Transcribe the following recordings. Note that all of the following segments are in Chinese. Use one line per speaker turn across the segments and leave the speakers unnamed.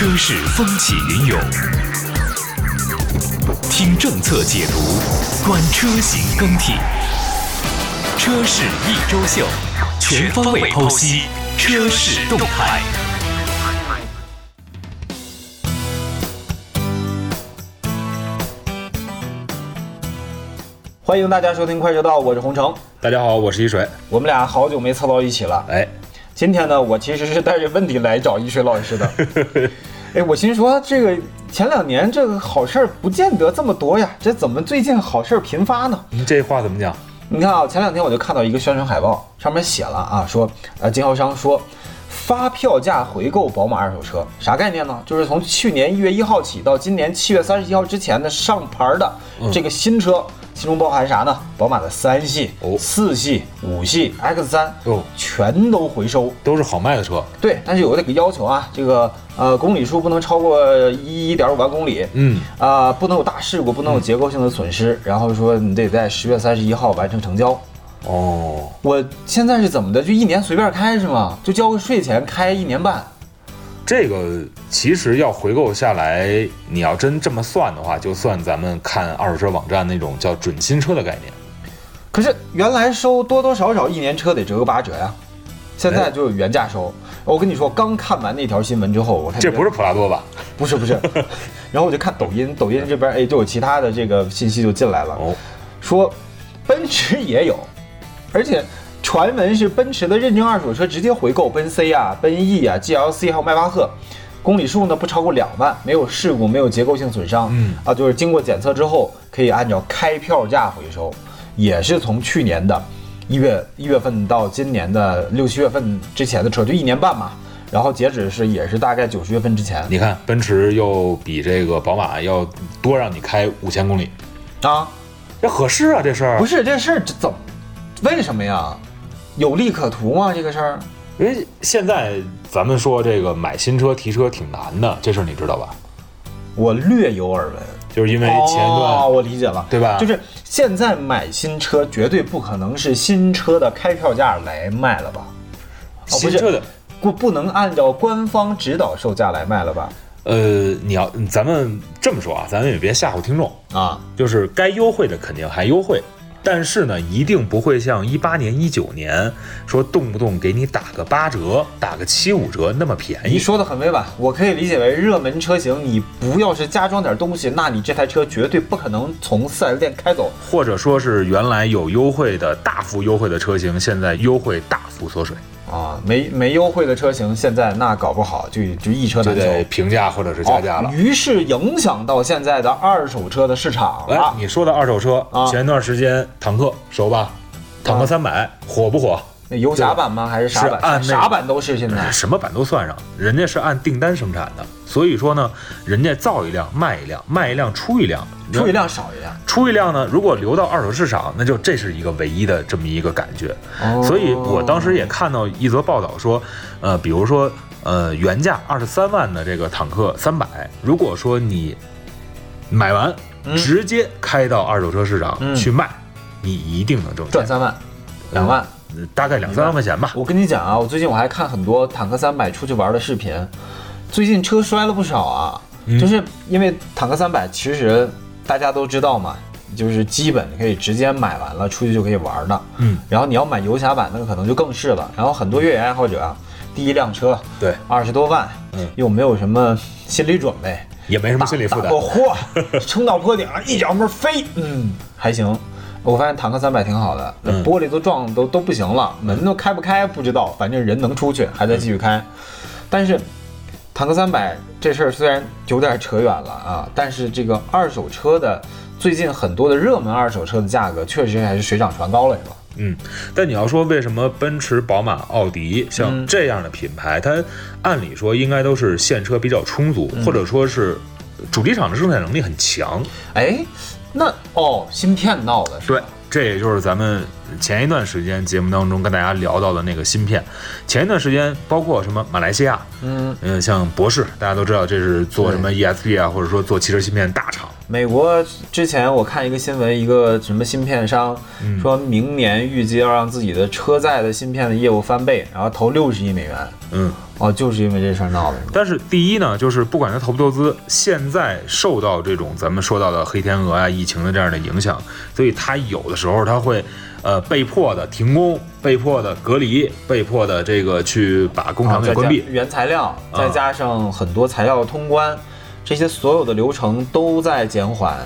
车市风起云涌，听政策解读，观车型更替，车市一周秀，全方位剖析车市动态。
欢迎大家收听快车道，我是洪城。
大家好，我是一水。
我们俩好久没凑到一起了。
哎，
今天呢，我其实是带着问题来找一水老师的。哎，我心说这个前两年这个好事儿不见得这么多呀，这怎么最近好事儿频发呢？
你这话怎么讲？
你看啊，前两天我就看到一个宣传海报，上面写了啊，说呃经销商说发票价回购宝马二手车，啥概念呢？就是从去年一月一号起到今年七月三十一号之前的上牌的这个新车，其中包含啥呢？宝马的三系、
哦
四系、五系、X 三
哦
全都回收。
都是好卖的车。
对，但是有这个要求啊，这个呃公里数不能超过一点五万公里，
嗯，
啊、不能有大事故，不能有结构性的损失，然后说你得在十月三十一号完成成交。
哦，
我现在是怎么的？就一年随便开是吗？就交个税钱开一年半。
这个其实要回购下来，你要真这么算的话，就算咱们看二手车网站那种叫准新车的概念。
可是原来收多多少少一年车得折个八折呀，现在就是原价收。我跟你说，刚看完那条新闻之后，我看
这不是普拉多吧？
不是不是，然后我就看抖音，抖音这边哎就有其他的这个信息就进来了。
哦，
说奔驰也有，而且传闻是奔驰的认证二手车直接回购奔 C 啊、奔 E 啊、GLC 还有迈巴赫，公里数呢不超过两万，没有事故，没有结构性损伤，
嗯。
啊，就是经过检测之后可以按照开票价回收，也是从去年的一月一月份到今年的六七月份之前的车，就一年半嘛。然后截止是也是大概九十月份之前。
你看奔驰又比这个宝马要多让你开五千公里，
啊，
这合适啊，这事儿。
不是这事儿这怎么为什么呀？有利可图吗？这个事儿？
因为现在咱们说这个买新车提车挺难的，这事儿你知道吧？
我略有耳闻。
就是因为前一段、
哦，我理解了，
对吧
就是现在买新车绝对不可能是新车的开票价来卖了吧？哦不是
新车的
不不能按照官方指导售价来卖了吧？
呃，你要咱们这么说啊，咱们也别吓唬听众，
啊，
就是该优惠的肯定还优惠，但是呢，一定不会像一八年、一九年说动不动给你打个八折、打个七五折那么便宜。
你说的很委婉，我可以理解为热门车型，你不要是加装点东西，那你这台车绝对不可能从四 S 店开走。
或者说是原来有优惠的大幅优惠的车型，现在优惠大幅缩水，
啊，没没优惠的车型，现在那搞不好就就一车
就
难求。
得平价或者是加价了
哦。于是影响到现在的二手车的市场
哎
了，。
你说的二手车，
啊
前段时间坦克熟吧？坦克三百火不火？
那油侠版吗？还是啥版？
按
啥版都是现在。
什么版都算上，人家是按订单生产的，所以说呢，人家造一辆卖一辆，卖一辆出一辆，
出一辆少一辆。
出一辆呢，如果流到二手市场，那就这是一个唯一的这么一个感觉。
哦
所以我当时也看到一则报道说，呃，比如说，呃，原价二十三万的这个坦克三百，如果说你买完、直接开到二手车市场
嗯
去卖，你一定能挣钱，
赚三万、两万。
呃大概两三万块钱吧。
我跟你讲啊，我最近我还看很多坦克三百出去玩的视频，最近车摔了不少啊。
嗯
就是因为坦克三百其实大家都知道嘛，就是基本可以直接买完了出去就可以玩的。
嗯，
然后你要买游侠版那个可能就更是了。然后很多越野爱好者啊，第一辆车
对，
二十多万，
嗯
又没有什么心理准备，
也没什么心理负担
打过。嚯，撑到坡顶了，一脚门飞，嗯，还行。我发现坦克三百挺好的，那
嗯
玻璃都撞都都不行了，门都开不开不知道，反正人能出去，还在继续开。但是坦克三百这事儿虽然有点扯远了啊，但是这个二手车的最近很多的热门二手车的价格确实还是水涨船高了，是吧？
嗯，但你要说为什么奔驰、宝马、奥迪像
嗯
这样的品牌，它按理说应该都是现车比较充足，
嗯
或者说是主机厂的生产能力很强。
哎，那哦，芯片闹的是吧
对，这也就是咱们前一段时间节目当中跟大家聊到的那个芯片。前一段时间，包括什么马来西亚，
嗯，
嗯，像博士，大家都知道这是做什么 ESP 啊，或者说做汽车芯片大厂。
美国之前我看一个新闻，一个什么芯片商
嗯
说明年预计要让自己的车载的芯片的业务翻倍，然后投六十亿美元。
嗯。
哦，就是因为这事儿闹的。
但是第一呢，就是不管他投不投资，现在受到这种咱们说到的黑天鹅啊、疫情的这样的影响，所以他有的时候他会，呃，被迫的停工，被迫的隔离，被迫的这个去把工厂给关闭。
原材料，
啊
再加上很多材料通关，这些所有的流程都在减缓。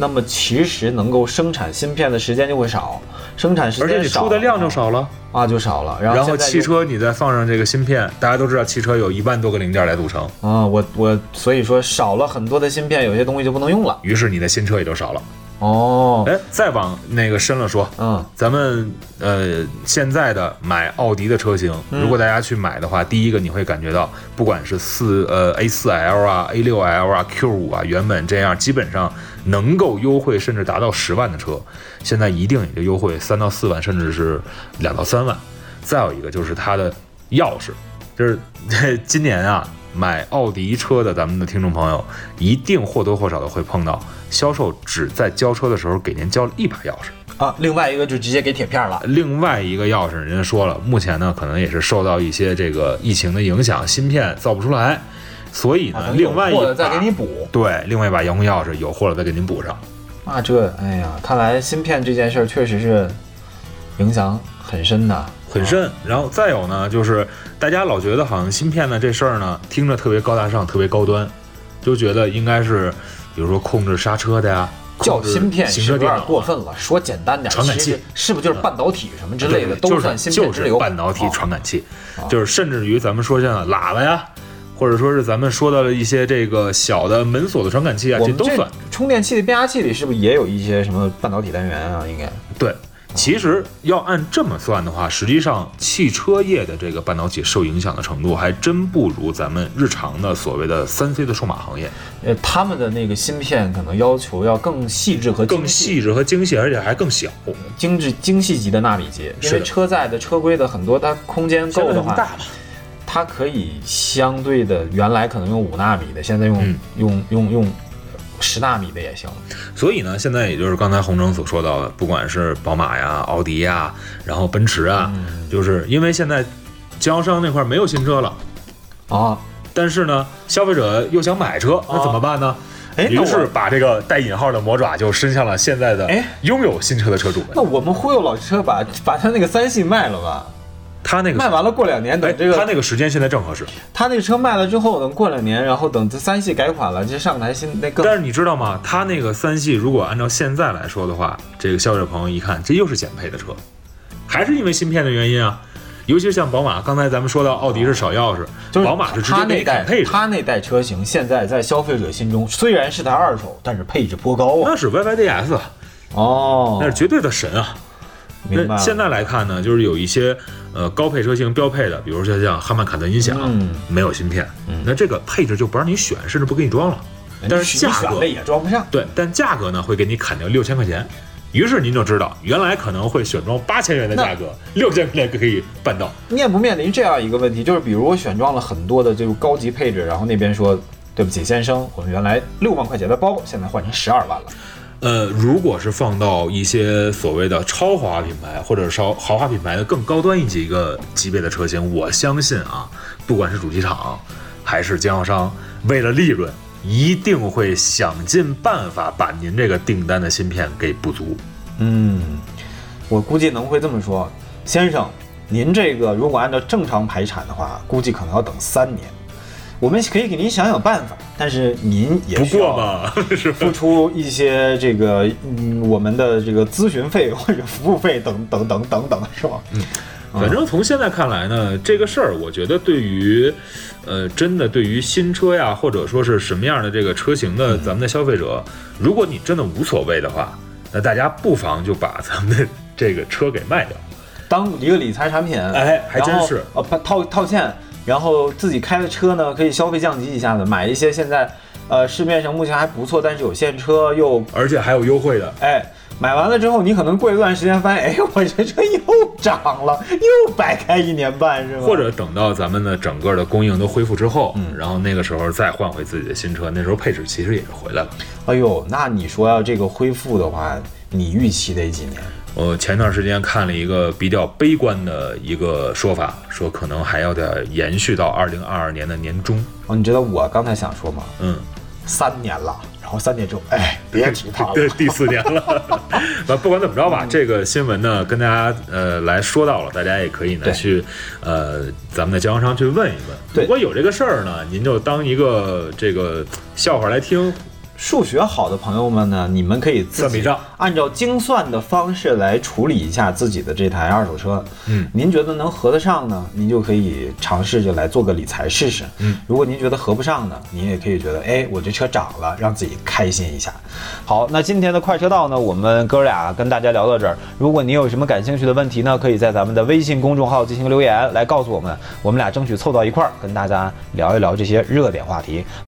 那么其实能够生产芯片的时间就会少，生产时
而且
间少
你出的量就少了，
啊，就少了。然后
汽车你再放上这个芯片，大家都知道汽车有一万多个零件来组成，
啊，我我所以说少了很多的芯片，有些东西就不能用了。
于是你的新车也就少了。
哦，
哎，再往那个深了说，
嗯，
咱们呃现在的买奥迪的车型，
嗯
如果大家去买的话，第一个你会感觉到，不管是四呃 A 四 L 啊、A 六 L 啊、Q 五啊，原本这样基本上能够优惠甚至达到十万的车，现在一定也就优惠三到四万，甚至是两到三万。再有一个就是它的钥匙，就是 今年啊。买奥迪车的咱们的听众朋友，一定或多或少的会碰到销售只在交车的时候给您交了一把钥匙，
啊，另外一个就直接给铁片了。
另外一个钥匙，人家说了，目前呢可能也是受到一些这个疫情的影响，芯片造不出来，所以呢，
啊
另外一把
或者再给你补。
对，另外一把遥控钥匙有货了再给您补上。
啊这，哎呀，看来芯片这件事儿确实是影响很深的。
很深，然后再有呢，就是大家老觉得好像芯片呢这事儿呢，听着特别高大上，特别高端，就觉得应该是，比如说控制刹车的呀，
叫芯片是不是有点
行车电脑
过分了？说简单点，
传感器
是不是就是半导体什么之类的
对
都算芯片
就是
之流？
半导体
哦
传感器，就是甚至于咱们说像喇叭呀，或者说是咱们说到了一些这个小的门锁的传感器啊，
这
都算。
充电器的变压器里是不是也有一些什么半导体单元啊？应该
对，其实要按这么算的话，实际上汽车业的这个半导体受影响的程度，还真不如咱们日常的所谓的三 C 的数码行业。
呃，他们的那个芯片可能要求要更细致和精
更细致和精细，而且还更小。
精致、精细级的纳米级。因为车载的车规的很多，它空间够的话，它可以相对的原来可能用五纳米的，现在用、
嗯。
用用用十纳米的也行。
所以呢，现在也就是刚才洪征所说到的，不管是宝马呀、奥迪呀，然后奔驰啊，就是因为现在经销商那块没有新车了。
啊，
但是呢，消费者又想买车，那怎么办呢？
哎，那
于是把这个带引号的魔爪就伸向了现在的
哎
拥有新车的车主们。
那我们忽悠老车把把他那个三系卖了吧？
他那个
卖完了过两年，等
哎，
这个
他那个时间现在正合适。
他那个车卖了之后，等过两年，然后等这三系改款了，就上台新那更
但是你知道吗？他那个三系如果按照现在来说的话，这个消费者朋友一看，这又是减配的车，还是因为芯片的原因啊。尤其是像宝马，刚才咱们说到奥迪是少钥匙，
就是
宝马是直接给
他那代
配置，
他那代车型现在在消费者心中虽然是台二手，但是配置颇高啊。
那是 YYDS，啊
哦
那是绝对的神啊。那现在来看呢，就是有一些呃高配车型标配的，比如说像哈曼卡顿音响，
嗯
没有芯片，那这个配置就不让你选，甚至不给你装了。但是价格
也装不上。
对，但价格呢会给你砍掉六千块钱。于是您就知道，原来可能会选装八千元的价格，六千块钱可以办到。
面不面临这样一个问题，就是比如我选装了很多的这种高级配置，然后那边说对不起先生，我们原来六万块钱的包现在换成十二万了。
呃，如果是放到一些所谓的超豪华品牌或者稍豪华品牌的更高端一级一个级别的车型，我相信啊，不管是主机厂还是经销商，为了利润，一定会想尽办法把您这个订单的芯片给补足。
嗯，我估计能会这么说，先生，您这个如果按照正常排产的话，估计可能要等三年。我们可以给您想想办法，但是您也
不
需要？付出一些这个嗯我们的这个咨询费或者服务费等等等等等，是吧？嗯，
反正从现在看来呢，这个事儿，我觉得对于，呃，真的对于新车呀，或者说是什么样的这个车型的咱们的消费者，如果你真的无所谓的话，那大家不妨就把咱们的这个车给卖掉。
当一个理财产品，
哎还真是
呃套套现，然后自己开的车呢可以消费降级一下子，买一些现在呃市面上目前还不错，但是有现车又
而且还有优惠的，
哎买完了之后，你可能过一段时间发现，哎，我这车又涨了，又白开一年半，是吧？
或者等到咱们的整个的供应都恢复之后，嗯然后那个时候再换回自己的新车，那时候配置其实也是回来了。
哎呦，那你说要这个恢复的话，你预期得几年？
我前段时间看了一个比较悲观的一个说法，说可能还要得延续到二零二二年的年中。
哦，你知道我刚才想说吗？
嗯，
三年了，然后三年之后，哎，别提它了。
对，第四年了。那不管怎么着吧，这个新闻呢，跟大家呃来说到了，大家也可以呢去呃咱们的经销商去问一问。如果有这个事儿呢，您就当一个这个笑话来听。
数学好的朋友们呢，你们可以自己
算笔账
按照精算的方式来处理一下自己的这台二手车。
嗯，
您觉得能合得上呢，您就可以尝试着来做个理财试试。
嗯，
如果您觉得合不上呢，您也可以觉得，哎，我这车涨了，让自己开心一下。好，那今天的快车道呢，我们哥俩跟大家聊到这儿。如果您有什么感兴趣的问题呢，可以在咱们的微信公众号进行留言来告诉我们，我们俩争取凑到一块儿跟大家聊一聊这些热点话题。